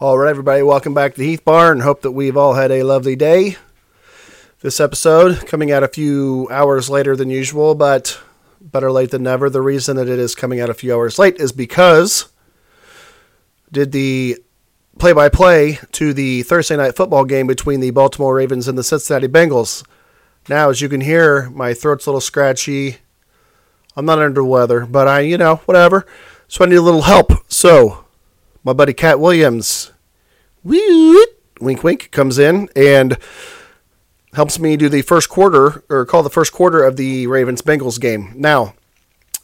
All right, everybody, welcome back to Heath Barn. Hope that we've all had a lovely day. This episode coming out a few hours later than usual, but better late than never. The reason that it is coming out a few hours late is because did the play-by-play to the Thursday night football game between the Baltimore Ravens and the Cincinnati Bengals. Now, as you can hear, my throat's a little scratchy. I'm not under the weather, but I, you know, whatever. So I need a little help. So my buddy Katt Williams, wink wink, comes in and helps me do the first quarter or call the first quarter of the Ravens Bengals game. Now,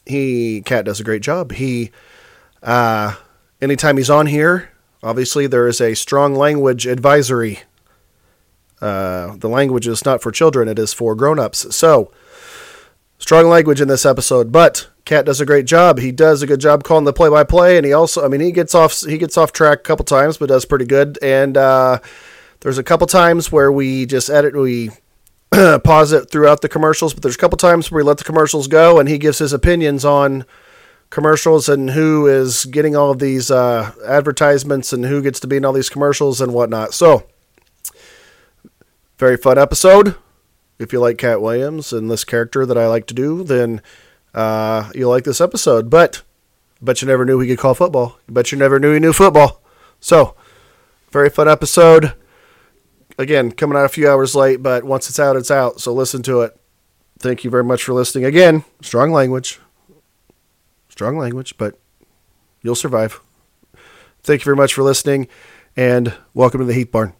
he Katt does a great job. He uh anytime he's on here, obviously there is a strong language advisory. Uh, the language is not for children, it is for grown-ups. So, strong language in this episode, but Katt does a great job. He does a good job calling the play-by-play, and he also, I mean, he gets off he gets off track a couple times, but does pretty good. And uh, there's a couple times where we just edit, we pause it throughout the commercials, but there's a couple times where we let the commercials go, and he gives his opinions on commercials and who is getting all of these uh, advertisements and who gets to be in all these commercials and whatnot. So, very fun episode. If you like Katt Williams and this character that I like to do, then uh, you'll like this episode. But bet you never knew he could call football. Bet you never knew he knew football. So, very fun episode. Again, coming out a few hours late, but once it's out, it's out. So listen to it. Thank you very much for listening. Again, strong language. Strong language, but you'll survive. Thank you very much for listening, and welcome to the Heath Barn.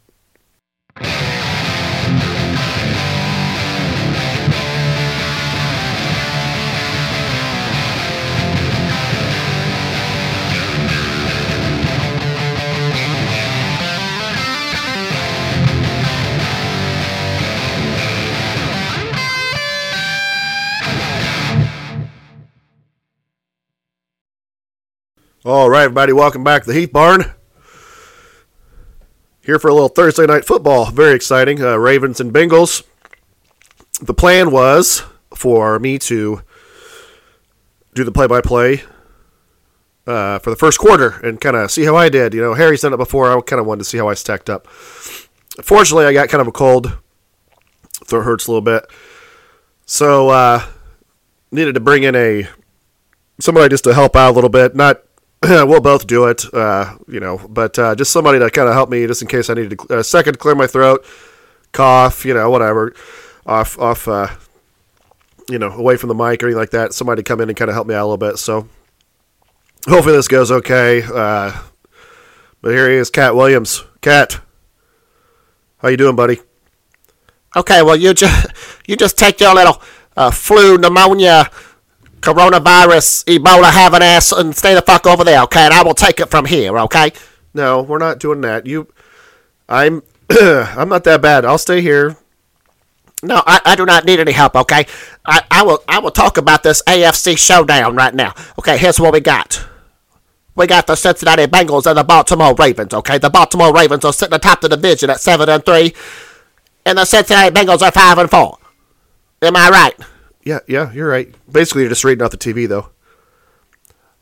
All right, everybody, welcome back to the Heath Barn. Here for a little Thursday night football. Very exciting. Uh, Ravens and Bengals. The plan was for me to do the play by play for the first quarter and kind of see how I did. You know, Harry's done it before. I kind of wanted to see how I stacked up. Fortunately, I got kind of a cold. Throat hurts a little bit. So, uh, needed to bring in a somebody just to help out a little bit. Not we'll both do it, uh, you know, but uh, just somebody to kind of help me just in case I need to, a second to clear my throat, cough, you know, whatever, off, off, uh, you know, away from the mic or anything like that. Somebody to come in and kind of help me out a little bit. So hopefully this goes okay. Uh, but here he is, Katt Williams. Katt, how you doing, buddy? Okay, well you just you just take your little uh, flu, pneumonia, coronavirus, Ebola have an ass and stay the fuck over there, okay? And I will take it from here, okay? No, we're not doing that. You, I'm, I'm not that bad. I'll stay here. No, I, I do not need any help, okay? I, I will I will talk about this AFC showdown right now. Okay, here's what we got. We got the Cincinnati Bengals and the Baltimore Ravens, okay? The Baltimore Ravens are sitting atop the division at seven and three, and the Cincinnati Bengals are five and four. Am I right? Yeah, yeah, you're right. Basically, you're just reading off the TV, though.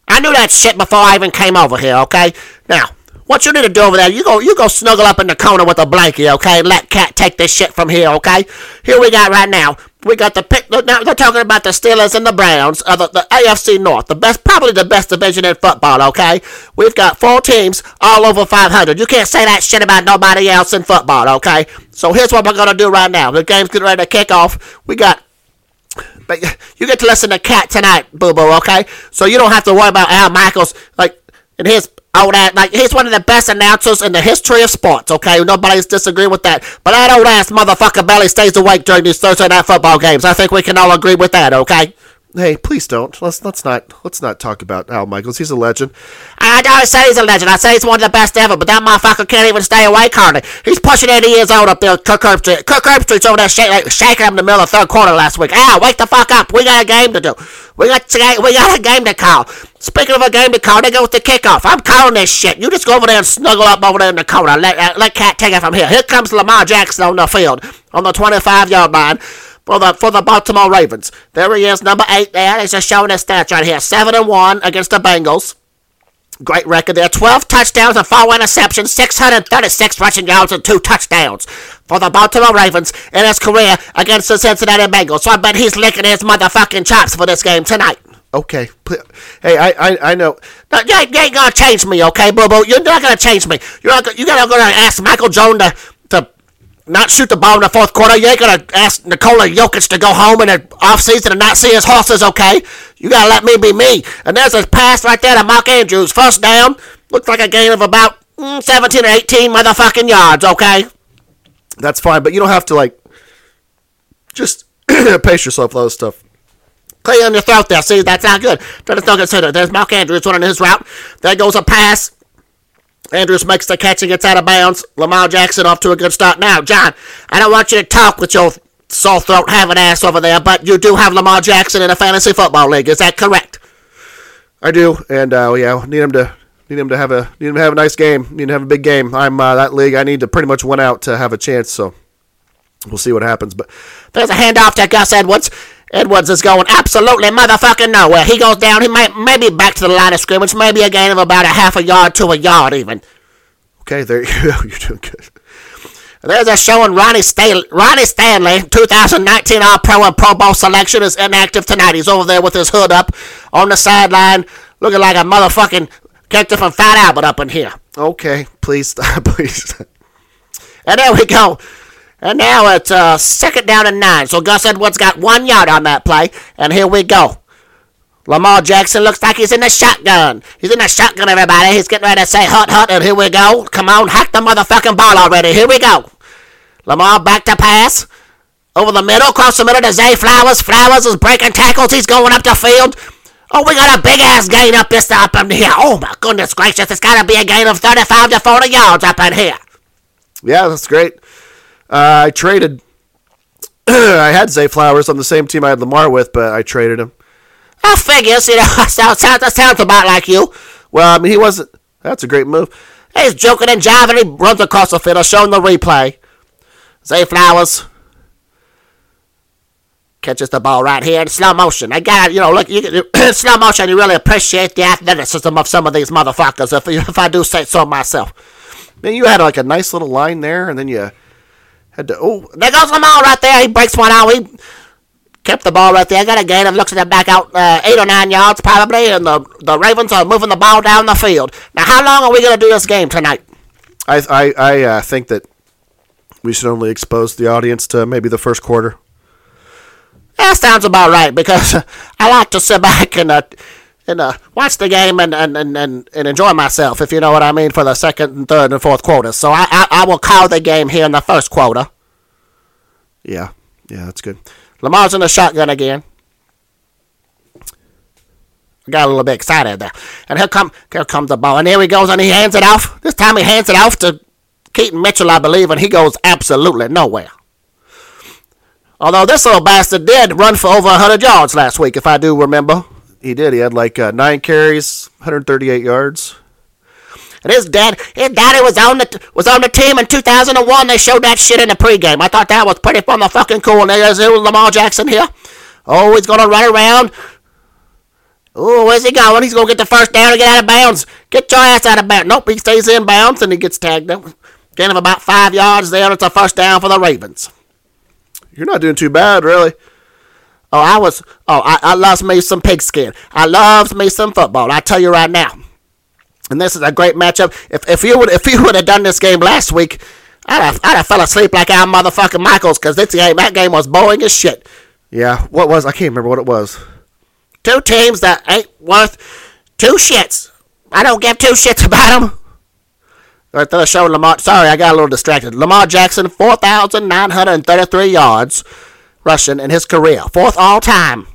I knew that shit before I even came over here, okay? Now, what you need to do over there, you go you go snuggle up in the corner with a blankie, okay? Let Katt take this shit from here, okay? Here we got right now. We got the pick. Now they're talking about the Steelers and the Browns, uh, the, the AFC North, the best, probably the best division in football. Okay, we've got four teams all over 500. You can't say that shit about nobody else in football. Okay, so here's what we're gonna do right now. The game's getting ready to kick off. We got but you get to listen to Katt tonight, Boo Boo, okay? So you don't have to worry about Al Michaels, like, and his old ass, like, he's one of the best announcers in the history of sports, okay? Nobody's disagreeing with that. But that old ass motherfucker barely stays awake during these Thursday night football games. I think we can all agree with that, okay? Hey, please don't. Let's let's not let's not talk about Al Michaels. He's a legend. I don't say he's a legend. I say he's one of the best ever. But that motherfucker can't even stay awake hardly. He's pushing 80 years old up there. Kirk Herbstreit. Kirk Herbstreit's over there like, shaking him in the middle of third quarter last week. Al, wake the fuck up. We got a game to do. We got we got a game to call. Speaking of a game to call, they go with the kickoff. I'm calling this shit. You just go over there and snuggle up over there in the corner. Let uh, let Katt take it from here. Here comes Lamar Jackson on the field on the 25 yard line for the for the Baltimore Ravens. There he is, number eight. There, he's just showing his stats right here: seven and one against the Bengals. Great record there. 12 touchdowns and 4 interceptions, 636 rushing yards and 2 touchdowns for the Baltimore Ravens in his career against the Cincinnati Bengals. So I bet he's licking his motherfucking chops for this game tonight. Okay. Hey, I I, I know. No, you, ain't, you ain't gonna change me, okay, boo? You're not gonna change me. You're not. You gotta gonna ask Michael Jordan to not shoot the ball in the fourth quarter. You ain't gonna ask Nikola Jokic to go home in the off season and not see his horses, okay? You gotta let me be me. And there's a pass right there to Mark Andrews. First down. Looks like a gain of about mm, 17 or 18 motherfucking yards, okay? That's fine, but you don't have to like just pace yourself with all this stuff. Clear in your throat there. See, that's not good. Don't don't consider. There's Mark Andrews running his route. There goes a pass. Andrews makes the catch and gets out of bounds. Lamar Jackson off to a good start. Now, John, I don't want you to talk with your sore throat having ass over there, but you do have Lamar Jackson in a fantasy football league. Is that correct? I do, and uh, yeah, need him to need him to have a need him to have a nice game. Need him to have a big game. I'm uh, that league. I need to pretty much win out to have a chance. So we'll see what happens. But there's a handoff to Gus Edwards. Edwards is going absolutely motherfucking nowhere. He goes down. He might maybe back to the line of scrimmage. Maybe a gain of about a half a yard to a yard even. Okay, there you go. You're doing good. There's a showing Ronnie, Stal- Ronnie Stanley, 2019 All Pro and Pro Bowl selection, is inactive tonight. He's over there with his hood up on the sideline, looking like a motherfucking character from Fat Albert up in here. Okay, please stop, please. Stop. And there we go. And now it's uh, second down and nine. So Gus Edwards got one yard on that play. And here we go. Lamar Jackson looks like he's in the shotgun. He's in the shotgun, everybody. He's getting ready to say hut hut, and here we go. Come on, hack the motherfucking ball already. Here we go. Lamar back to pass. Over the middle, across the middle to Zay Flowers. Flowers is breaking tackles. He's going up the field. Oh, we got a big ass gain up this up in here. Oh my goodness gracious, it's got to be a gain of 35 to 40 yards up in here. Yeah, that's great. Uh, I traded. I had Zay Flowers on the same team I had Lamar with, but I traded him. I figures, you know, sounds, sounds, that sounds about like you. Well, I mean, he wasn't. That's a great move. He's joking and jiving. He runs across the field. Showing the replay. Zay Flowers catches the ball right here in slow motion. I got you know, look, you, in slow motion, you really appreciate the athleticism of some of these motherfuckers, if, if I do say so myself. Man, you had like a nice little line there, and then you had to. Oh, there goes Lamar right there. He breaks one out. He kept the ball right there. Got a gain of looks at the back out uh, eight or nine yards probably, and the the Ravens are moving the ball down the field. Now, how long are we gonna do this game tonight? I I I uh, think that we should only expose the audience to maybe the first quarter. That sounds about right because I like to sit back and uh, and uh, watch the game and, and, and, and, enjoy myself, if you know what I mean, for the second and third and fourth quarters. So I, I, I will call the game here in the first quarter. Yeah, yeah, that's good. Lamar's in the shotgun again. I got a little bit excited there. And here come here comes the ball. And here he goes and he hands it off. This time he hands it off to Keaton Mitchell, I believe, and he goes absolutely nowhere. Although this little bastard did run for over 100 yards last week, if I do remember. He did. He had like uh, nine carries, 138 yards. And his dad, his daddy was on the was on the team in 2001. They showed that shit in the pregame. I thought that was pretty fucking cool. And there's Lamar Jackson here. Oh, he's gonna run around. Oh, where's he going? He's gonna get the first down and get out of bounds. Get your ass out of bounds. Nope, he stays in bounds and he gets tagged up. Gain of about five yards there. It's a first down for the Ravens. You're not doing too bad, really. Oh, I was. Oh, I, I loves me some pigskin. I loves me some football. I tell you right now. And this is a great matchup. If if you would if you would have done this game last week, I'd have, I'd have fell asleep like Al motherfucking Michaels because this game that game was boring as shit. Yeah, what was I can't remember what it was. Two teams that ain't worth two shits. I don't give two shits about them. Right there, showing Lamar. Sorry, I got a little distracted. Lamar Jackson, four thousand nine hundred thirty-three yards rushing in his career, fourth all time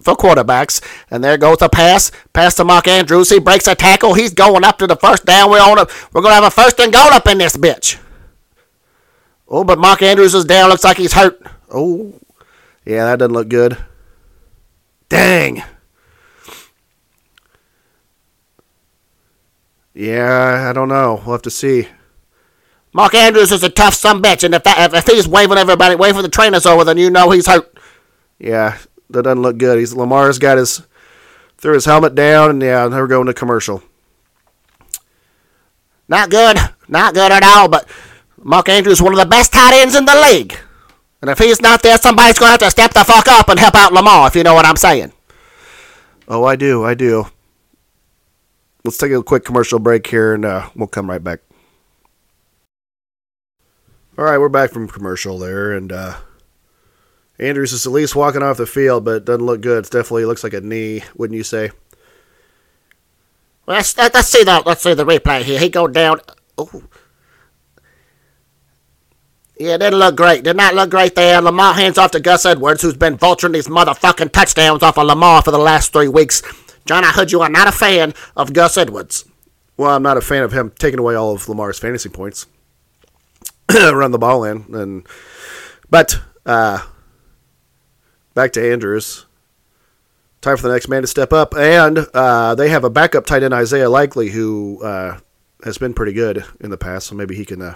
for quarterbacks. And there goes the pass. Pass to Mark Andrews. He breaks a tackle. He's going up to the first down. We're on a, we're gonna have a first and goal up in this bitch. Oh, but Mark Andrews is down. Looks like he's hurt. Oh, yeah, that doesn't look good. Dang. Yeah, I don't know. We'll have to see. Mark Andrews is a tough son bitch, and if, that, if he's waving everybody, waving the trainers over, then you know he's hurt. Yeah, that doesn't look good. He's Lamar's got his threw his helmet down, and yeah, we're going to commercial. Not good. Not good at all. But Mark Andrews is one of the best tight ends in the league. And if he's not there, somebody's going to have to step the fuck up and help out Lamar, if you know what I'm saying. Oh, I do. I do. Let's take a quick commercial break here and uh, we'll come right back. All right, we're back from commercial there. And uh, Andrews is at least walking off the field, but it doesn't look good. It's definitely looks like a knee, wouldn't you say? Well, let's, let's see the let's see the replay here. He go down. Oh, yeah, didn't look great. Did not look great there. Lamar hands off to Gus Edwards, who's been vulturing these motherfucking touchdowns off of Lamar for the last three weeks. John, I heard you are not a fan of Gus Edwards. Well, I'm not a fan of him taking away all of Lamar's fantasy points. Run the ball in, and but uh, back to Andrews. Time for the next man to step up, and uh, they have a backup tight end, Isaiah Likely, who uh, has been pretty good in the past, so maybe he can uh,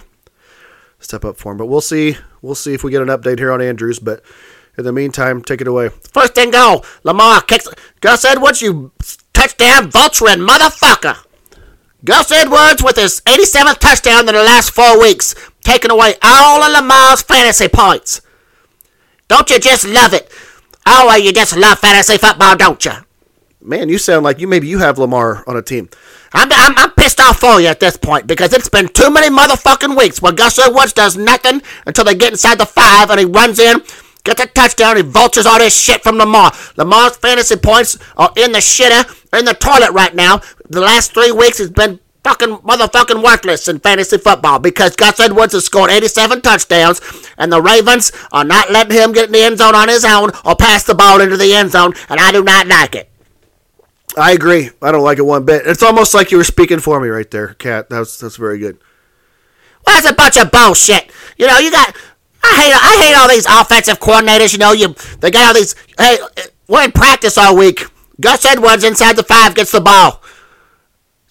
step up for him. But we'll see. We'll see if we get an update here on Andrews. But in the meantime, take it away. First and goal. Lamar kicks. Gus Edwards, you touchdown vulturing motherfucker. Gus Edwards with his 87th touchdown in the last four weeks, taking away all of Lamar's fantasy points. Don't you just love it? Oh, you just love fantasy football, don't you? Man, you sound like you maybe you have Lamar on a team. I'm, I'm, I'm pissed off for you at this point because it's been too many motherfucking weeks where Gus Edwards does nothing until they get inside the five and he runs in, gets a touchdown, he vultures all this shit from Lamar. Lamar's fantasy points are in the shitter, in the toilet right now. The last three weeks has been fucking motherfucking worthless in fantasy football because Gus Edwards has scored 87 touchdowns and the Ravens are not letting him get in the end zone on his own or pass the ball into the end zone, and I do not like it. I agree. I don't like it one bit. It's almost like you were speaking for me right there, Katt. That's that's very good. Well, that's a bunch of bullshit. You know, you got. I hate. I hate all these offensive coordinators. You know, you they got all these. Hey, we're in practice all week. Gus Edwards inside the five gets the ball.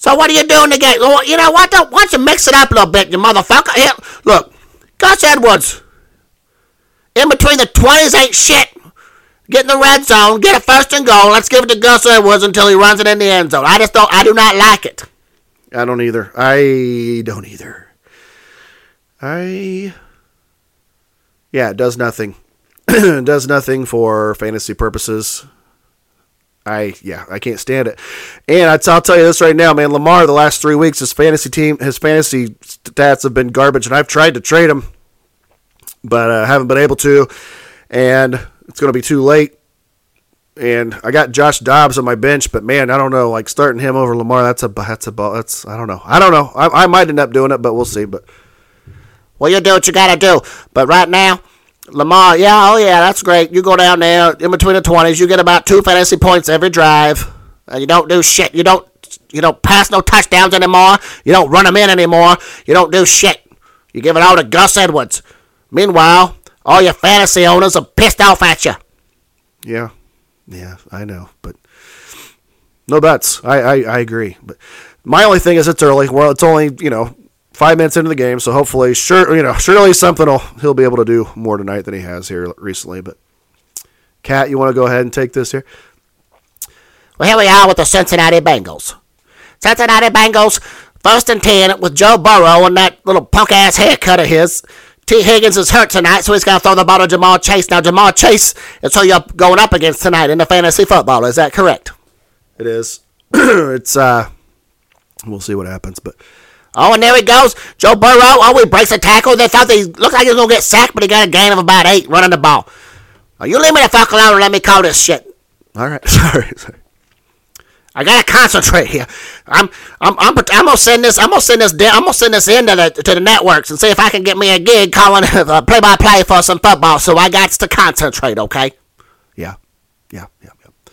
So what are you doing get? You know what? Don't, why don't you mix it up a little bit, you motherfucker? Here, look, Gus Edwards. In between the twenties ain't shit. Get in the red zone, get a first and goal. Let's give it to Gus Edwards until he runs it in the end zone. I just don't. I do not like it. I don't either. I don't either. I. Yeah, it does nothing. does nothing for fantasy purposes. I yeah, I can't stand it. And I'll tell you this right now, man. Lamar, the last three weeks, his fantasy team, his fantasy stats have been garbage, and I've tried to trade him, but I uh, haven't been able to. And it's going to be too late. And I got Josh Dobbs on my bench, but man, I don't know. Like starting him over Lamar, that's a that's a that's I don't know. I don't know. I, I might end up doing it, but we'll see. But well, you do what you got to do. But right now, Lamar, yeah, oh yeah, that's great. You go down there in between the twenties, you get about two fantasy points every drive. And you don't do shit. You don't you don't pass no touchdowns anymore. You don't run them in anymore. You don't do shit. You give it all to Gus Edwards. Meanwhile, all your fantasy owners are pissed off at you. Yeah, yeah, I know, but no bets. I, I, I agree, but my only thing is it's early. Well, it's only you know five minutes into the game, so hopefully, sure, you know, surely something will he'll be able to do more tonight than he has here recently. But Katt, you want to go ahead and take this here? Well, here we are with the Cincinnati Bengals. Cincinnati Bengals, first and ten with Joe Burrow and that little punk ass haircut of his. Tee Higgins is hurt tonight, so he's going to throw the ball to Jamal Chase. Now, Jamal Chase is who you're going up against tonight in the fantasy football. Is that correct? It is. it's, uh, we'll see what happens, but. Oh, and there he goes. Joe Burrow. Oh, he breaks a tackle. They thought he looked like he was going to get sacked, but he got a gain of about eight running the ball. Oh, you leave me the fuck alone and let me call this shit. All right. Sorry. Sorry. I gotta concentrate here. I'm I'm I'm, I'm gonna send this I'm gonna send this I'm gonna send this into the to the networks and see if I can get me a gig calling play by play for some football. So I got to concentrate. Okay. Yeah. Yeah. Yeah. Yeah.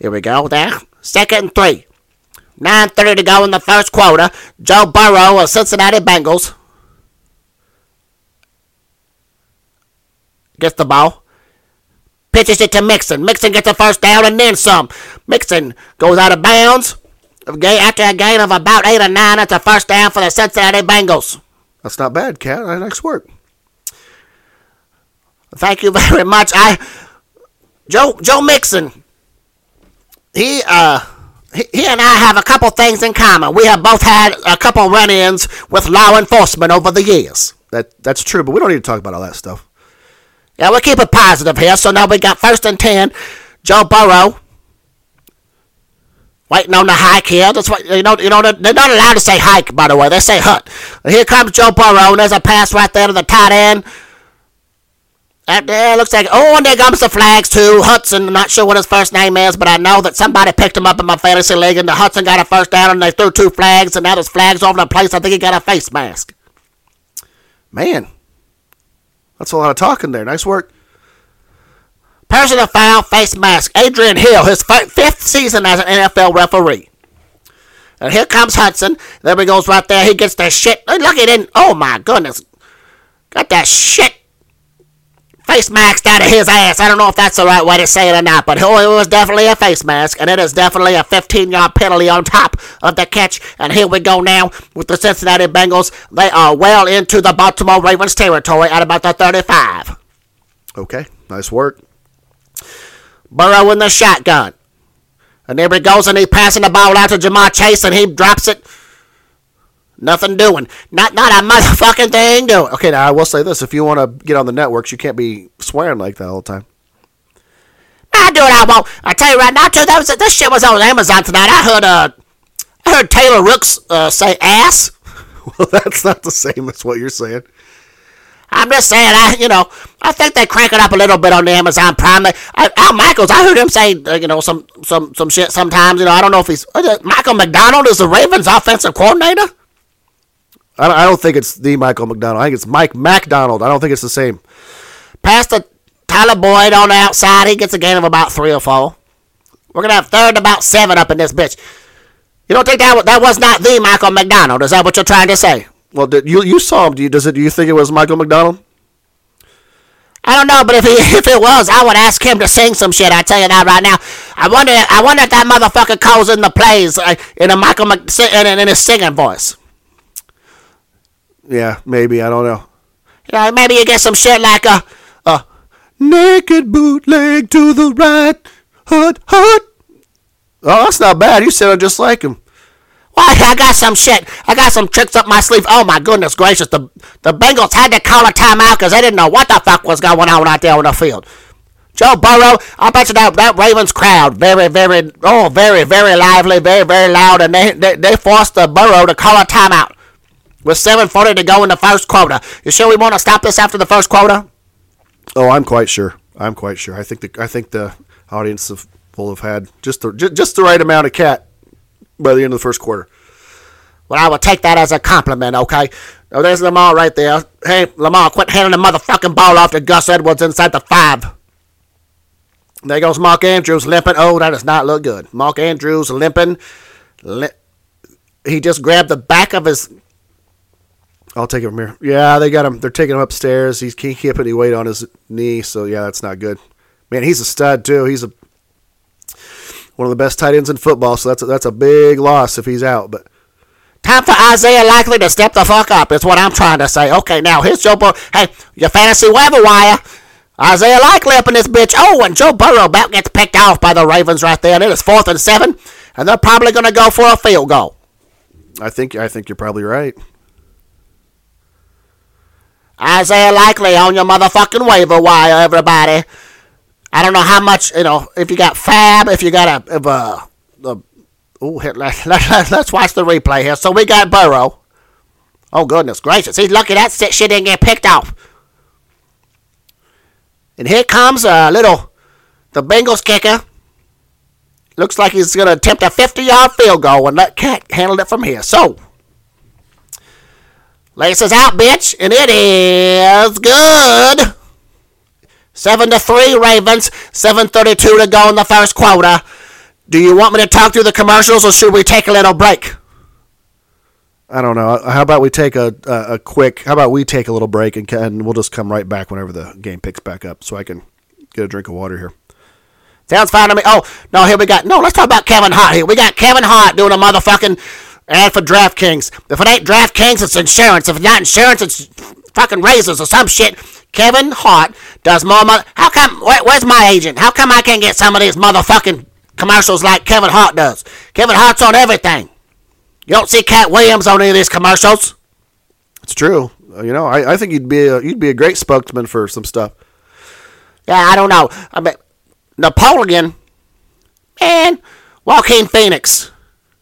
Here we go. There. Second and three. 9.30 to go in the first quarter. Joe Burrow of Cincinnati Bengals gets the ball pitches it to Mixon. Mixon gets the first down and then some. Mixon goes out of bounds after a gain of about eight or nine. It's a first down for the Cincinnati Bengals. That's not bad, Katt. Nice work. Thank you very much. I Joe Joe Mixon. He uh he, and I have a couple things in common. We have both had a couple run-ins with law enforcement over the years. That that's true, but we don't need to talk about all that stuff. Yeah, we'll keep it positive here. So now we got first and ten, Joe Burrow. Waiting on the hike here. That's what you know. You know they're not allowed to say hike, by the way. They say hut. Here comes Joe Burrow, and there's a pass right there to the tight end. There looks like oh, and there comes the flags too. Hudson, I'm not sure what his first name is, but I know that somebody picked him up in my fantasy league, and the Hudson got a first down, and they threw two flags, and now there's flags over the place. I think he got a face mask. Man, that's a lot of talking there. Nice work. Personal foul, face mask. Adrian Hill, his fifth season as an NFL referee. And here comes Hudson. There he goes right there. He gets that shit. Look at it. Oh my goodness. Got that shit face mask out of his ass. I don't know if that's the right way to say it or not, but oh, it was definitely a face mask, and it is definitely a 15 yard penalty on top of the catch. And here we go now with the Cincinnati Bengals. They are well into the Baltimore Ravens territory at about the 35. Okay, nice work. Burrow in the shotgun. And there he goes, and he passing the ball out to Ja'Marr Chase, and he drops it. Nothing doing. Not not a motherfucking thing doing. Okay, now I will say this: if you want to get on the networks, you can't be swearing like that all the time. I do what I want. I tell you right now, too. That was this shit was on Amazon tonight. I heard uh, I heard Taylor Rooks uh, say ass. Well, that's not the same as what you're saying. I'm just saying, I you know, I think they crank it up a little bit on the Amazon Prime. I, Al Michaels, I heard him say, uh, you know, some some some shit sometimes. You know, I don't know if he's uh, Michael McDonald is the Ravens' offensive coordinator. I don't think it's the Michael McDonald. I think it's Mike Macdonald. I don't think it's the same. Pass to Tyler Boyd on the outside. He gets a gain of about three or four. We're gonna have third and about seven up in this bitch. You don't think that that was not the Michael McDonald? Is that what you're trying to say? Well, did, you you saw him. Do you does it? Do you think it was Michael McDonald? I don't know, but if he, if it was, I would ask him to sing some shit. I tell you that right now. I wonder I wonder if that motherfucker calls in the plays uh, in a Michael Mc, in, in his singing voice. Yeah, maybe I don't know. You know, maybe you get some shit like a, a naked bootleg to the right, hut hut. Oh, that's not bad. You sound just like him. Why, I got some shit. I got some tricks up my sleeve. Oh my goodness gracious! The the Bengals had to call a timeout because they didn't know what the fuck was going on out there on the field. Joe Burrow, I bet you that, that Ravens crowd, very, very, oh, very, very lively, very, very loud, and they, they, they forced the Burrow to call a timeout with 7.40 to go in the first quarter. You sure we want to stop this after the first quarter? Oh, I'm quite sure. I'm quite sure. I think the I think the audience will have had just the just the right amount of Katt by the end of the first quarter. Well, I will take that as a compliment, okay? Oh, there's Lamar right there. Hey, Lamar, quit handing the motherfucking ball off to Gus Edwards inside the five. There goes Mark Andrews limping. Oh, that does not look good. Mark Andrews limping. he just grabbed the back of his I'll take it from here. Yeah, they got him. They're taking him upstairs. He's, he can't put any weight on his knee, so yeah, that's not good. Man, he's a stud too. He's a one of the best tight ends in football, so that's a, that's a big loss if he's out. But time for Isaiah Likely to step the fuck up. Is what I'm trying to say. Okay, now here's Joe Burrow. Hey, your fantasy waiver wire. Isaiah Likely up in this bitch. Oh, and Joe Burrow about gets picked off by the Ravens right there, and it is fourth and seven, and they're probably going to go for a field goal. I think I think you're probably right. Isaiah Likely on your motherfucking waiver wire, everybody. I don't know how much, you know, if you got FAAB, if you got a, if a, a oh, let, let, let's watch the replay here. So we got Burrow. Oh, goodness gracious. He's lucky that shit didn't get picked off. And here comes a little, the Bengals kicker. Looks like he's going to attempt a 50 yard field goal and let Katt handle it from here. So, Laces out, bitch, and it is good. Seven to three, Ravens. Seven thirty-two to go in the first quarter. Do you want me to talk through the commercials, or should we take a little break? I don't know. How about we take a, a, a quick? How about we take a little break and, and we'll just come right back whenever the game picks back up, so I can get a drink of water here. Sounds fine to me. Oh no, here we got no. Let's talk about Kevin Hart here. We got Kevin Hart doing a motherfucking and for DraftKings. If it ain't DraftKings, it's insurance. If it's not insurance, it's fucking razors or some shit. Kevin Hart does more money. How come? Where, where's my agent? How come I can't get some of these motherfucking commercials like Kevin Hart does. Kevin Hart's on everything. You don't see Katt Williams on any of these commercials. It's true. Uh, You know, I, I think you'd be a, you'd be a great spokesman for some stuff. Yeah, I don't know. I mean, Napoleon, man, Joaquin Phoenix,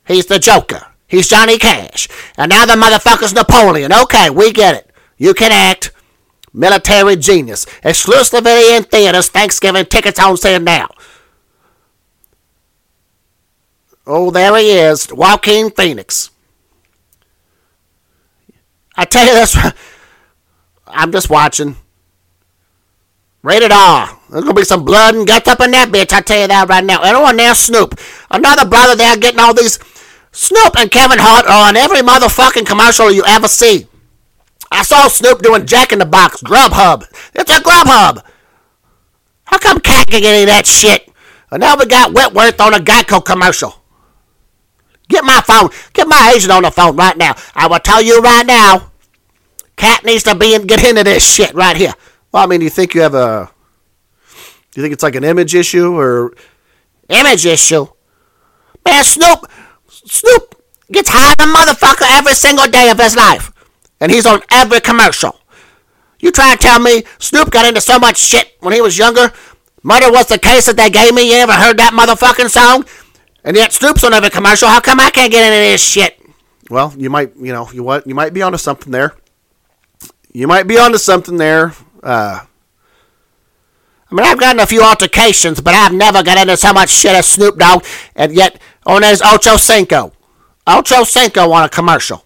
he's the Joker. He's Johnny Cash. And now the motherfucker's Napoleon. Okay, we get it. You can act. Military genius. Exclusively in theaters. Thanksgiving tickets on sale now. Oh, there he is. Joaquin Phoenix. I tell you this. I'm just watching. Rated R. There's gonna be some blood and guts up in that bitch. I tell you that right now. Everyone there, Snoop. Another brother there getting all these. Snoop and Kevin Hart are on every motherfucking commercial you ever see. I saw Snoop doing Jack in the Box, Grubhub. It's a Grubhub. How come Katt can get any of that shit? And now we got Whitworth on a Geico commercial. Get my phone. Get my agent on the phone right now. I will tell you right now. Katt needs to be in, get into this shit right here. Well, I mean, do you think you have a? Do you think it's like an image issue or? Image issue. Man, Snoop, Snoop gets high than motherfucker every single day of his life, and he's on every commercial. You try to tell me Snoop got into so much shit when he was younger? Murder was the case that they gave me. You ever heard that motherfucking song? And yet Snoop's on every commercial. How come I can't get into this shit? Well, you might, you know, you what? You might be onto something there. You might be onto something there. Uh, I mean, I've gotten a few altercations, but I've never got into so much shit as Snoop Dogg, and yet on his Ocho Cinco. Ocho Cinco on a commercial.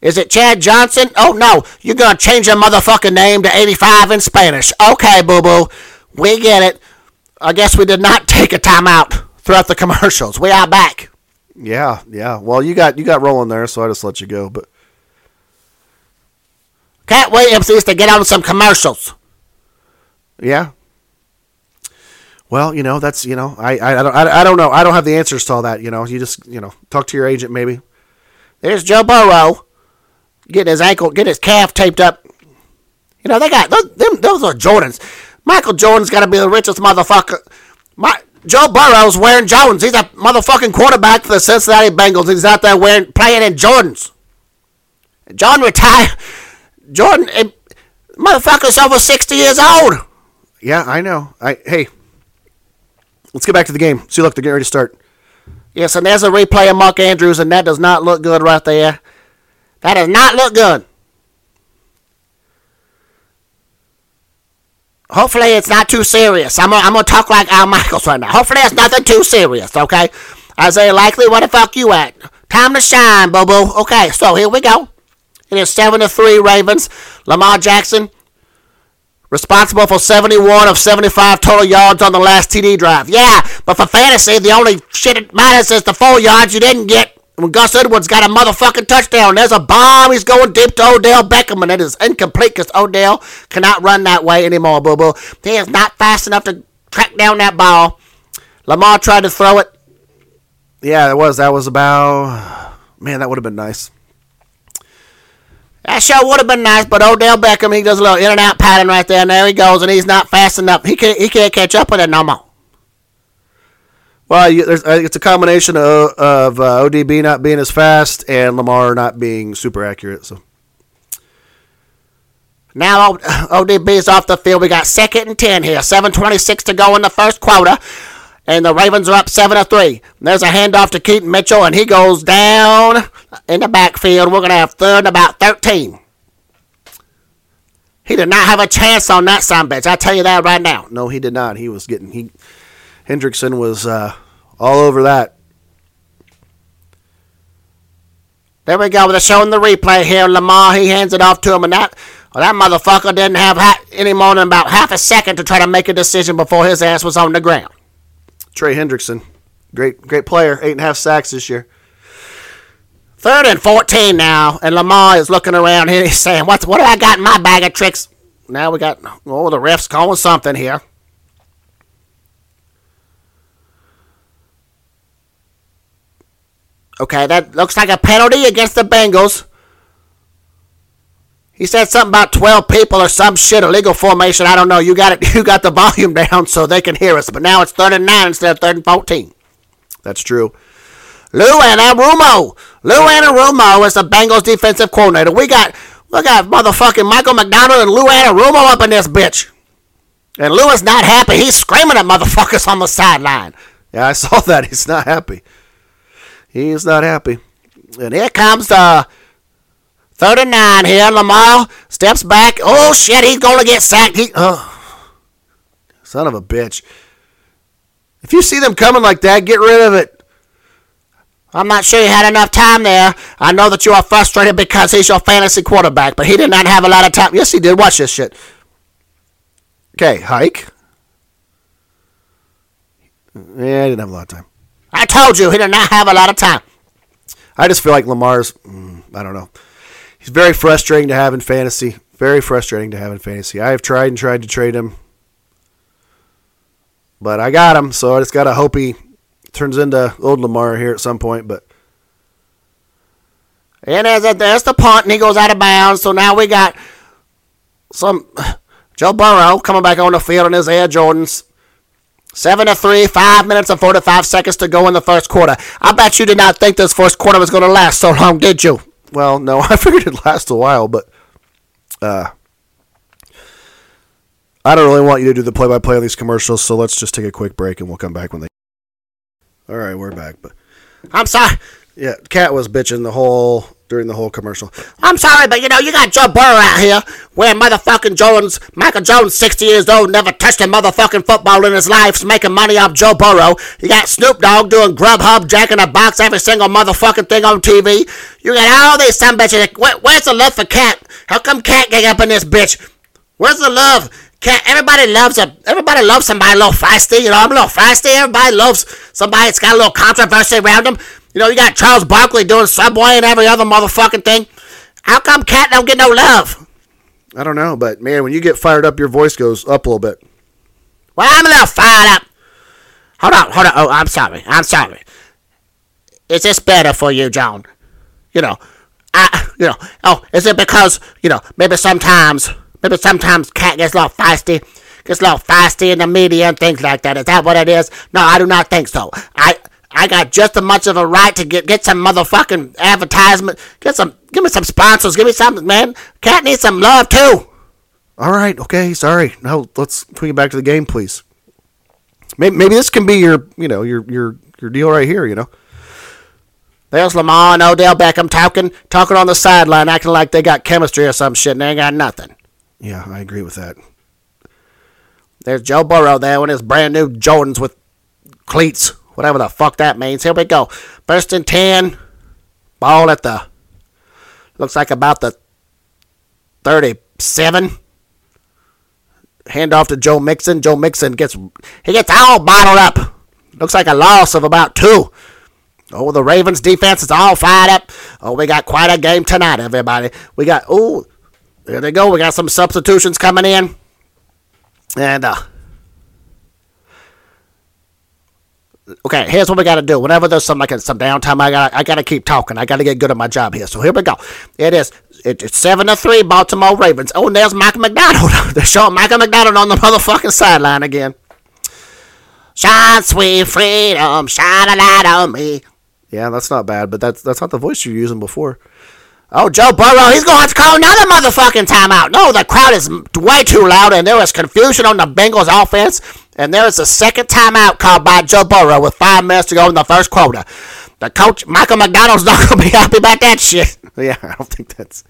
Is it Chad Johnson? Oh no, you're gonna change your motherfucking name to 85 in Spanish. Okay, boo boo. We get it. I guess we did not take a time out throughout the commercials. We are back. yeah, yeah. Well, you got you got rolling there, so I just let you go. But can't wait, MCs, to get on some commercials. Yeah. Well, you know, that's you know, I I, I don't I, I don't know. I don't have the answers to all that. You know, you just you know talk to your agent maybe. There's Joe Burrow getting his ankle, getting his calf taped up. You know, they got those, them, those are Jordans. Michael Jordan's got to be the richest motherfucker. My, Joe Burrow's wearing Jordans. He's a motherfucking quarterback for the Cincinnati Bengals. He's out there wearing playing in Jordans. John retired. Jordan, eh, motherfucker's over 60 years old. Yeah, I know. I hey, let's get back to the game. See, look, they're getting ready to start. Yes, and there's a replay of Mark Andrews, and that does not look good right there. That does not look good. Hopefully, it's not too serious. I'm gonna, I'm gonna talk like Al Michaels right now. Hopefully, it's nothing too serious, okay? Isaiah Likely, where the fuck you at? Time to shine, boo boo. Okay, so here we go. It is 7 to 3 Ravens. Lamar Jackson, responsible for 71 of 75 total yards on the last TD drive. Yeah, but for fantasy, the only shit it matters is the four yards you didn't get when Gus Edwards got a motherfucking touchdown. There's a bomb. He's going deep to Odell Beckham, and it is incomplete because Odell cannot run that way anymore, boo boo. He is not fast enough to track down that ball. Lamar tried to throw it. Yeah, that was that was about. Man, that would have been nice. That sure would have been nice, but Odell Beckham, he does a little in and out pattern right there, and there he goes, and he's not fast enough. He can't, he can't catch up with it no more. Well, you, think it's a combination of, of uh, ODB not being as fast and Lamar not being super accurate. So Now O- ODB is off the field. We got second and 10 here. 7.26 to go in the first quarter. And the Ravens are up 7 to 3. There's a handoff to Keaton Mitchell, and he goes down in the backfield. We're going to have third and about 13. He did not have a chance on that son bitch. I tell you that right now. no, he did not. He was getting he Hendrickson was uh, all over that. There we go. They're showing the replay here. Lamar, he hands it off to him, and that well, that motherfucker didn't have ha- any more than about half a second to try to make a decision before his ass was on the ground. Trey Hendrickson, great great player, eight and a half sacks this year. Third and 14 now, and Lamar is looking around here. He's saying, What's, What do I got in my bag of tricks? Now we got, oh, the ref's calling something here. Okay, that looks like a penalty against the Bengals. He said something about 12 people or some shit, illegal formation. I don't know. You got it. You got the volume down so they can hear us. But now it's third and nine instead of third and 14. That's true. Lou Anarumo. Lou Anarumo is the Bengals defensive coordinator. We got we got motherfucking Michael McDonald and Lou Anarumo up in this bitch. And Lou is not happy. He's screaming at motherfuckers on the sideline. Yeah, I saw that. He's not happy. He's not happy. And here comes the third and nine here. Lamar steps back. Oh shit, he's gonna get sacked. He, Oh, son of a bitch. If you see them coming like that, get rid of it. I'm not sure you had enough time there. I know that you are frustrated because he's your fantasy quarterback, but he did not have a lot of time. Yes, he did. Watch this shit. Okay, hike. Yeah, I didn't have a lot of time. I told you he did not have a lot of time. I just feel like Lamar's, mm, I don't know. He's very frustrating to have in fantasy. Very frustrating to have in fantasy. I have tried and tried to trade him, but I got him, so I just got to hope he turns into old Lamar here at some point. But And as a, there's the punt, and he goes out of bounds. So now we got some Joe Burrow coming back on the field in his Air Jordans. Seven to three, five minutes and forty-five seconds to go in the first quarter. I bet you did not think this first quarter was going to last so long, did you? Well, no, I figured it'd last a while, but uh, I don't really want you to do the play-by-play on these commercials. So let's just take a quick break, and we'll come back when they. All right, we're back, but I'm sorry. yeah, Katt was bitching the whole during the whole commercial. I'm sorry, but you know, you got Joe Burrow out here wearing motherfucking Jones. Michael Jones, 60 years old, never touched a motherfucking football in his life, making money off Joe Burrow. You got Snoop Dogg doing Grubhub, jacking a box every single motherfucking thing on TV. You got all these some bitches. Where, where's the love for Katt? How come Katt get up in this bitch? Where's the love? Katt, everybody loves a everybody loves somebody a little feisty, you know, I'm a little feisty. Everybody loves somebody that's got a little controversy around them. You know, you got Charles Barkley doing Subway and every other motherfucking thing. How come Katt don't get no love? I don't know, but man, when you get fired up, your voice goes up a little bit. Well, I'm a little fired up. Hold on, hold on. Oh, I'm sorry. I'm sorry. Is this better for you, John? You know, I, you know, oh, is it because, you know, maybe sometimes, maybe sometimes Katt gets a little feisty, gets a little feisty in the media and things like that. Is that what it is? No, I do not think so. I, I got just as much of a right to get get some motherfucking advertisement. Get some, give me some sponsors. Give me something, man. Katt needs some love too. All right, okay, sorry. Now let's we get back to the game, please. Maybe, maybe this can be your, you know, your your your deal right here. You know. There's Lamar and Odell Beckham talking, talking on the sideline, acting like they got chemistry or some shit, and they ain't got nothing. Yeah, I agree with that. There's Joe Burrow there in his brand new Jordans with cleats, whatever the fuck that means. Here we go. First and 10. Ball at the, looks like about the 37. Hand off to Joe Mixon. Joe Mixon gets, he gets all bottled up. Looks like a loss of about two. Oh, the Ravens defense is all fired up. Oh, we got quite a game tonight, everybody. We got, oh, there they go. We got some substitutions coming in. And, uh, okay, here's what we got to do. Whenever there's some like some downtime, I got I got to keep talking. I got to get good at my job here. So here we go. It is it, it's seven to three, Baltimore Ravens. Oh, and there's Michael McDonald. They're showing Michael McDonald on the motherfucking sideline again. Shine, sweet freedom, shine a light on me. Yeah, that's not bad, but that's that's not the voice you're using before. Oh, Joe Burrow, he's going to have to call another motherfucking timeout. No, the crowd is way too loud, and there is confusion on the Bengals offense. And there is a second timeout called by Joe Burrow with five minutes to go in the first quarter. The coach, Michael McDonald's not going to be happy about that shit. Yeah, I don't think that's.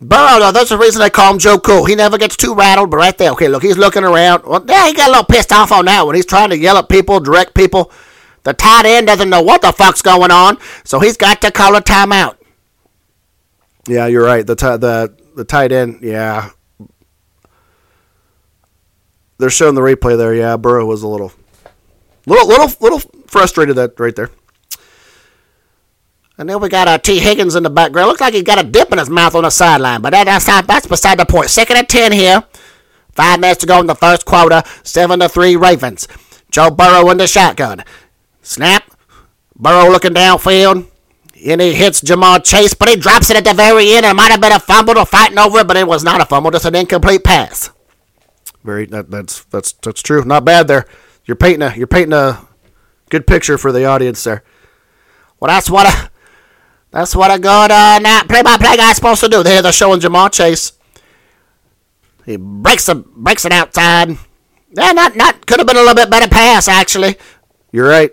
Burrow, though, that's the reason they call him Joe Cool. He never gets too rattled, but right there, okay, look, he's looking around. Well, yeah, he got a little pissed off on that one. He's trying to yell at people, direct people. The tight end doesn't know what the fuck's going on, so he's got to call a timeout. Yeah, you're right. The ti- the the tight end. Yeah, they're showing the replay there. Yeah, Burrow was a little, little, little, little frustrated that right there. And then we got uh, Tee Higgins in the background. Looks like he's got a dip in his mouth on the sideline, but that, that's not, that's beside the point. Second and ten here. Five minutes to go in the first quarter. Seven to three Ravens. Joe Burrow in the shotgun. Snap. Burrow looking downfield. And he hits Jamal Chase, but he drops it at the very end. It might have been a fumble or fighting over it, but it was not a fumble, just an incomplete pass. Very that, that's that's that's true. Not bad there. You're painting a you're painting a good picture for the audience there. Well, that's what a that's what a good uh, now play-by-play guy's supposed to do. They're showing Jamal Chase. He breaks the breaks it outside. Yeah, not not could have been a little bit better pass actually. You're right.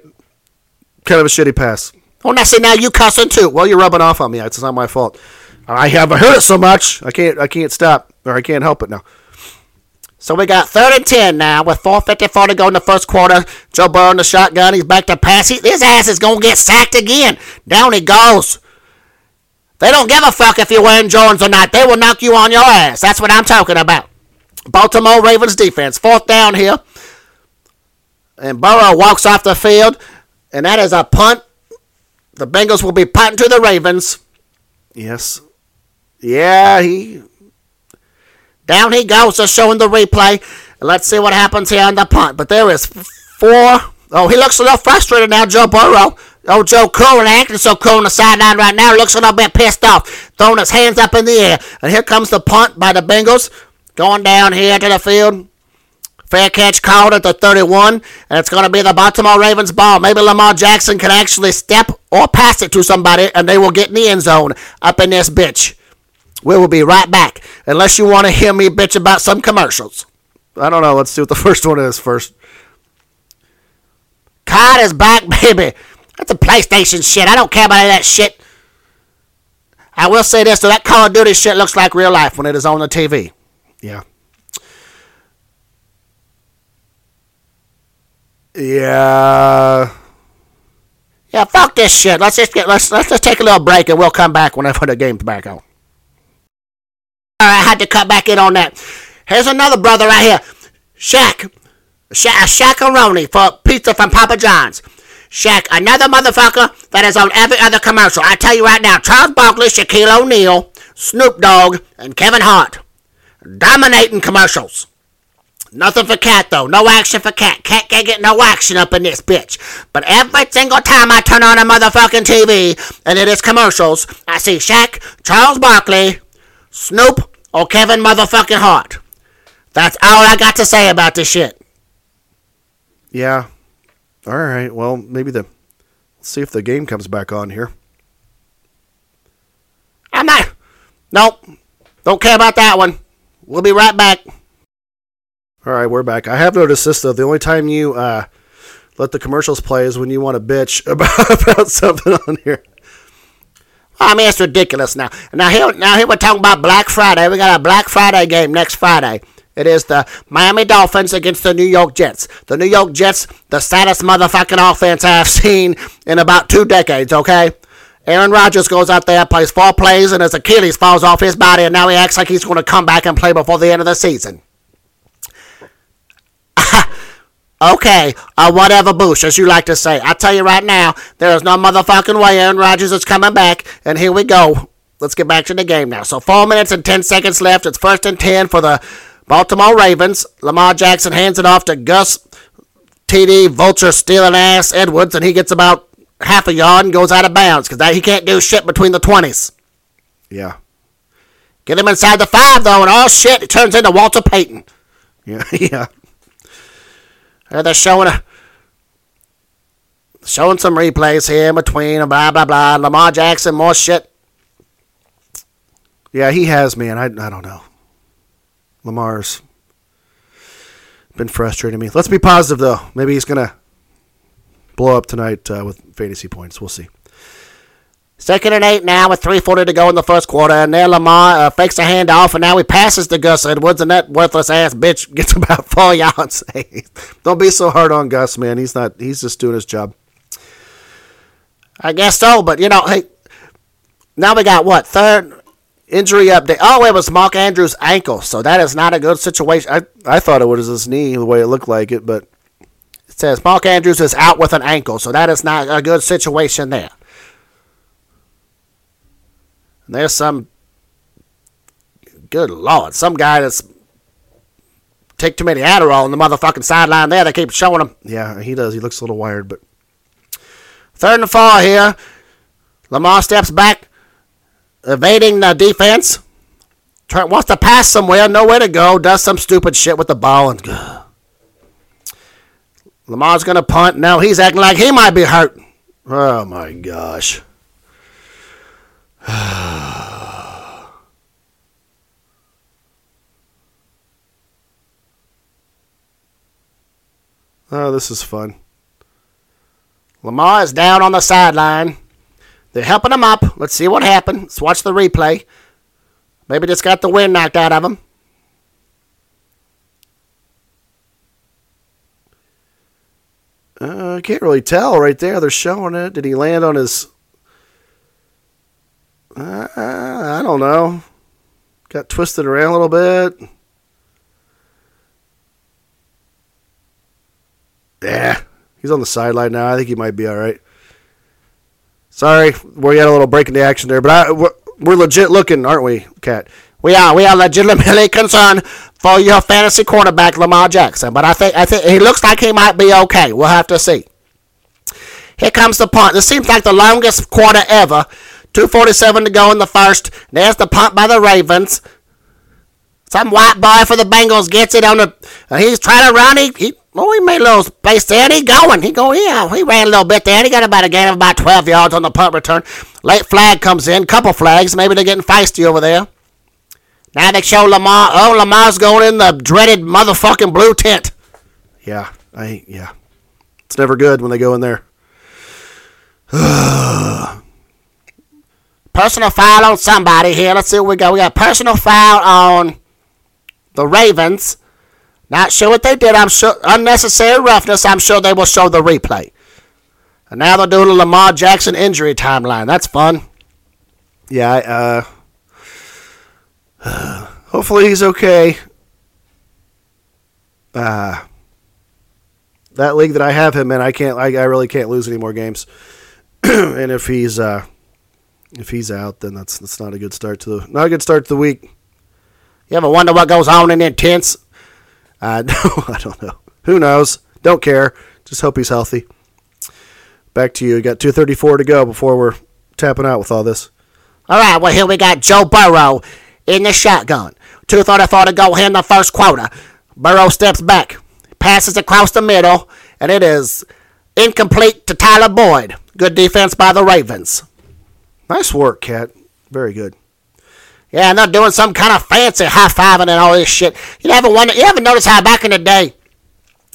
Kind of a shitty pass. Oh, now see now you cussing too. Well, you're rubbing off on me. It's not my fault. I haven't heard it so much. I can't I can't stop or I can't help it now. So we got third and ten now with 4:54 to go in the first quarter. Joe Burrow in the shotgun. He's back to pass. He, his ass is gonna get sacked again. Down he goes. They don't give a fuck if you're wearing Jordans or not. They will knock you on your ass. That's what I'm talking about. Baltimore Ravens defense. Fourth down here. And Burrow walks off the field. And that is a punt. The Bengals will be punting to the Ravens. Yes. Yeah, he down he goes, just showing the replay. Let's see what happens here on the punt. But there is four. Oh, he looks a little frustrated now, Joe Burrow. Oh, Joe Cohen acting so cool on the sideline right now. Looks a little bit pissed off, throwing his hands up in the air. And here comes the punt by the Bengals, going down here to the field. Fair catch called at the 31, and it's going to be the Baltimore Ravens ball. Maybe Lamar Jackson can actually step or pass it to somebody, and they will get in the end zone up in this bitch. We will be right back, unless you want to hear me bitch about some commercials. I don't know. Let's see what the first one is first. COD is back, baby. That's a PlayStation shit. I don't care about that shit. I will say this, though, that Call of Duty shit looks like real life when it is on the TV. Yeah. Yeah. Yeah, fuck this shit. Let's just get let's let's just take a little break and we'll come back whenever the game's back on. I had to cut back in on that. Here's another brother right here. Shaq. Shaq, Shaq for pizza from Papa John's. Shaq, another motherfucker that is on every other commercial. I tell you right now, Charles Barkley, Shaquille O'Neal, Snoop Dogg, and Kevin Hart. Dominating commercials. Nothing for Katt though. No action for Katt. Katt can't get no action up in this bitch. But every single time I turn on a motherfucking TV and it is commercials, I see Shaq, Charles Barkley, Snoop, or Kevin motherfucking Hart. That's all I got to say about this shit. Yeah. All right. Well, maybe the. Let's see if the game comes back on here. I'm not. Nope. Don't care about that one. We'll be right back. All right, we're back. I have noticed this though. The only time you uh, let the commercials play is when you want to bitch about, about something on here. I mean, it's ridiculous now. Now here, now here we're talking about Black Friday. We got a Black Friday game next Friday. It is the Miami Dolphins against the New York Jets. The New York Jets, the saddest motherfucking offense I've seen in about two decades, okay? Aaron Rodgers goes out there, plays four plays, and his Achilles falls off his body, and now he acts like he's going to come back and play before the end of the season. Okay, a whatever boosh, as you like to say. I tell you right now, there is no motherfucking way Aaron Rodgers is coming back, and here we go. Let's get back to the game now. So four minutes and ten seconds left. It's first and ten for the Baltimore Ravens. Lamar Jackson hands it off to Gus TD Vulture stealing ass Edwards, and he gets about half a yard and goes out of bounds because he can't do shit between the twenties. Yeah. Get him inside the five though, and all shit, it turns into Walter Payton. Yeah, yeah. And they're showing a showing some replays here in between, blah blah blah. Lamar Jackson, more shit. Yeah, he has, man. I I don't know. Lamar's been frustrating me. Let's be positive though. Maybe he's gonna blow up tonight uh, with fantasy points. We'll see. Second and eight now with 3.40 to go in the first quarter. And there Lamar uh, fakes a handoff, and now he passes to Gus Edwards, and that worthless ass bitch gets about four yards. Don't be so hard on Gus, man. He's not. He's just doing his job. I guess so, but you know, hey, now we got what third injury update. Oh, it was Mark Andrews' ankle, so that is not a good situation. I I thought it was his knee, the way it looked like it, but it says Mark Andrews is out with an ankle, so that is not a good situation there. And there's some, good lord, some guy that's take too many Adderall on the motherfucking sideline there. They keep showing him. Yeah, he does. He looks a little wired, but third and four here. Lamar steps back, evading the defense. Try, wants to pass somewhere, nowhere to go, does some stupid shit with the ball, and Lamar's gonna punt. Now he's acting like he might be hurt. Oh my gosh. oh, this is fun. Lamar is down on the sideline. They're helping him up. Let's see what happened. Let's watch the replay. Maybe just got the wind knocked out of him. Uh, I can't really tell right there. They're showing it. Did he land on his? I don't know. Got twisted around a little bit. Yeah, he's on the sideline now. I think he might be all right. Sorry, we had a little break in the action there, but I, we're, we're legit looking, aren't we, Katt? We are. We are legitimately concerned for your fantasy quarterback, Lamar Jackson. But I think I think he looks like he might be okay. We'll have to see. Here comes the punt. This seems like the longest quarter ever. 247 to go in the first. There's the punt by the Ravens. Some white boy for the Bengals gets it on the. Uh, he's trying to run. He, he oh, he made a little space there. And he going. He go. Yeah, he ran a little bit there. And he got about a gain of about 12 yards on the punt return. Late flag comes in. Couple flags. Maybe they're getting feisty over there. Now they show Lamar. Oh, Lamar's going in the dreaded motherfucking blue tent. Yeah, I yeah. It's never good when they go in there. personal foul on somebody here. Let's see what we got. We got personal foul on the Ravens. Not sure what they did. I'm sure unnecessary roughness. I'm sure they will show the replay. And now they're doing a Lamar Jackson injury timeline. That's fun. Yeah, uh, hopefully he's okay. Uh, that league that I have him in, I can't. I, I really can't lose any more games. and if he's uh, if he's out, then that's that's not a good start to the not a good start to the week. You ever wonder what goes on in their tents? Uh, no, I don't know. Who knows? Don't care. Just hope he's healthy. Back to you. You got 234 to go before we're tapping out with all this. All right, well, here we got Joe Burrow in the shotgun. 234 to go in the first quarter. Burrow steps back, passes across the middle, and it is incomplete to Tyler Boyd. Good defense by the Ravens. Nice work, Katt. Very good. Yeah, and they're doing some kind of fancy high fiving and all this shit. You never wonder, you ever notice how back in the day,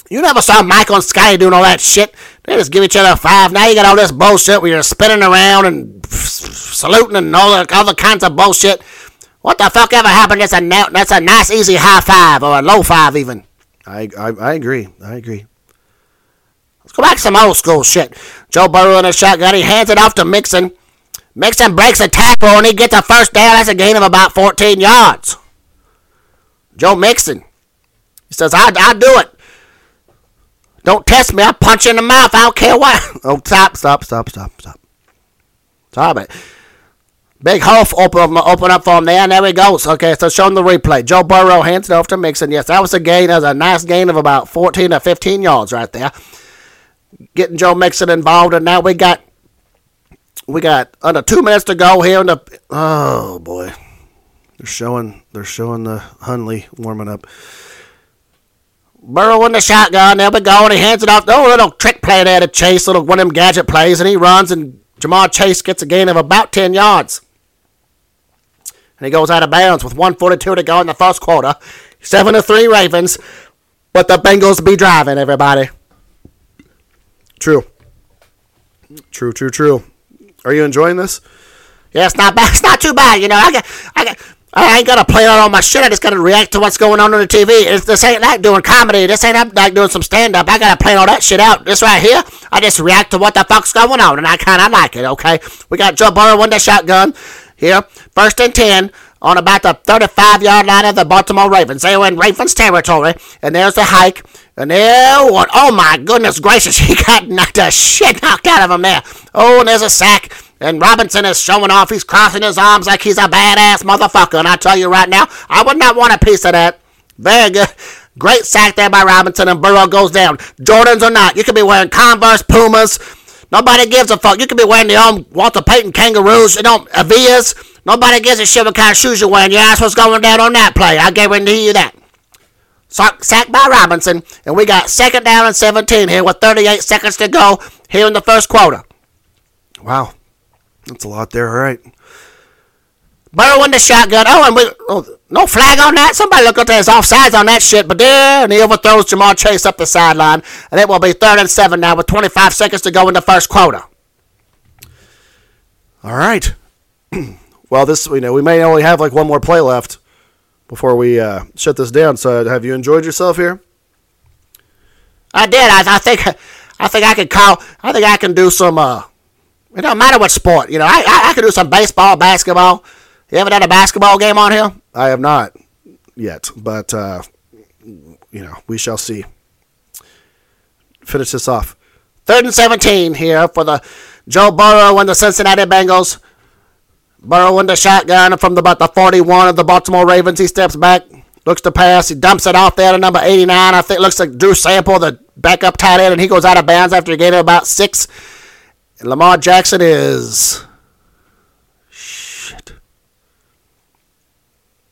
you never saw Michael and Scotty doing all that shit. They just give each other a five. Now you got all this bullshit where you're spinning around and saluting and all the other kinds of bullshit. What the fuck ever happened? That's a that's a nice easy high five or a low five even. I I, I agree. I agree. Let's go back to some old school shit. Joe Burrow in a shotgun. He hands it off to Mixon. Mixon breaks a tackle and he gets a first down. That's a gain of about 14 yards. Joe Mixon. He says, I, I do it. Don't test me. I'll punch you in the mouth. I don't care what. Oh, stop, stop, stop, stop, stop. Stop it. Big hole open, open up for him there, and there he goes. Okay, so showing the replay. Joe Burrow hands it off to Mixon. Yes, that was a gain. That was a nice gain of about 14 or 15 yards right there. Getting Joe Mixon involved, and now we got we got under two minutes to go here in the. Oh boy, they're showing they're showing the Huntley warming up. Burrow in the shotgun. There we go, and he hands it off. Oh, little trick play there to Chase, little one of them gadget plays, and he runs, and Ja'Marr Chase gets a gain of about 10 yards. And he goes out of bounds with 142 to go in the first quarter. 7 to 3 Ravens, but the Bengals be driving, everybody. True. True, true, true. Are you enjoying this? Yeah, it's not bad. It's not too bad. You know, I got, I got, I ain't gotta play on all my shit. I just gotta react to what's going on on the TV. It's, this ain't like doing comedy. This ain't like doing some stand up. I gotta play all that shit out. This right here, I just react to what the fuck's going on, and I kind of like it. Okay, we got Joe Burrow with the shotgun here, first and ten on about the 35 yard line of the Baltimore Ravens. They were in Ravens territory, and there's the hike. And there, what? Oh my goodness gracious, he got knocked the shit knocked out of him there. Oh, and there's a sack. And Robinson is showing off. He's crossing his arms like he's a badass motherfucker. And I tell you right now, I would not want a piece of that. Very good. Great sack there by Robinson, and Burrow goes down. Jordans or not, you could be wearing Converse, Pumas, Nobody gives a fuck. You could be wearing the old Walter Payton kangaroos, you know, Avias. Nobody gives a shit what kind of shoes you're wearing. Your ass was going down on that play. I guarantee you that. Sacked by Robinson, and we got second down and 17 here with 38 seconds to go here in the first quarter. Wow. That's a lot there. All right. Burrow in the shotgun. Oh, and we, oh, no flag on that. Somebody look at this offsides on that shit. But there, and he overthrows Ja'Marr Chase up the sideline, and it will be third and seven now with 25 seconds to go in the first quarter. All right. well, this you know we may only have like one more play left before we uh, shut this down. So, have you enjoyed yourself here? I did. I, I think. I think I can call. I think I can do some. Uh, it don't matter what sport. You know, I, I, I can do some baseball, basketball. You ever done a basketball game on here? I have not yet, but uh, you know we shall see. Finish this off. Third and 17 here for the Joe Burrow and the Cincinnati Bengals. Burrow in the shotgun from the, about the 41 of the Baltimore Ravens. He steps back, looks to pass. He dumps it off there to number 89. I think looks like Drew Sample, the backup tight end, and he goes out of bounds after he gained about six. And Lamar Jackson is Shit.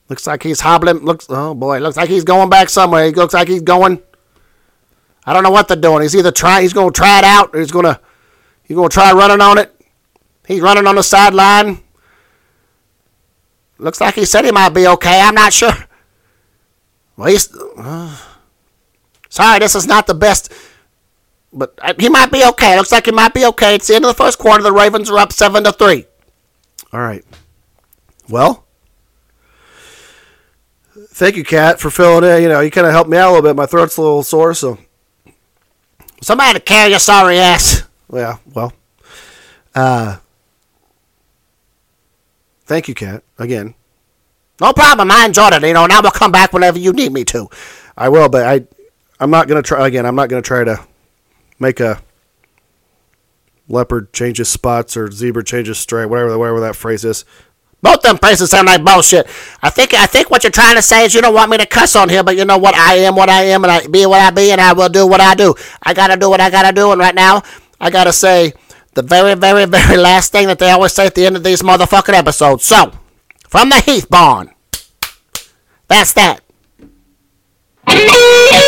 Looks like he's hobbling. Looks oh boy, looks like he's going back somewhere. He looks like he's going. I don't know what they're doing. He's either trying. He's going to try it out. Or he's going to. He's going to try running on it. He's running on the sideline. Looks like he said he might be okay. I'm not sure. Well, he's. Uh, sorry, this is not the best. But uh, he might be okay. Looks like he might be okay. It's the end of the first quarter. The Ravens are up seven to three. All right. Well, thank you, Katt, for filling in. You know, you kind of helped me out a little bit. My throat's a little sore, so. Somebody to carry your sorry ass. Yeah, well. Uh, thank you, Katt, again. No problem. I enjoyed it. You know, now we'll come back whenever you need me to. I will, but I, I'm not gonna try again. I'm not gonna try to make a leopard changes spots or zebra changes stripe, whatever whatever that phrase is. Both them phrases sound like bullshit. I think I think what you're trying to say is you don't want me to cuss on here, but you know what? I am what I am, and I be what I be, and I will do what I do. I gotta do what I gotta do, and right now I gotta say the very, very, very last thing that they always say at the end of these motherfucking episodes. So, from the Heath Barn, that's that.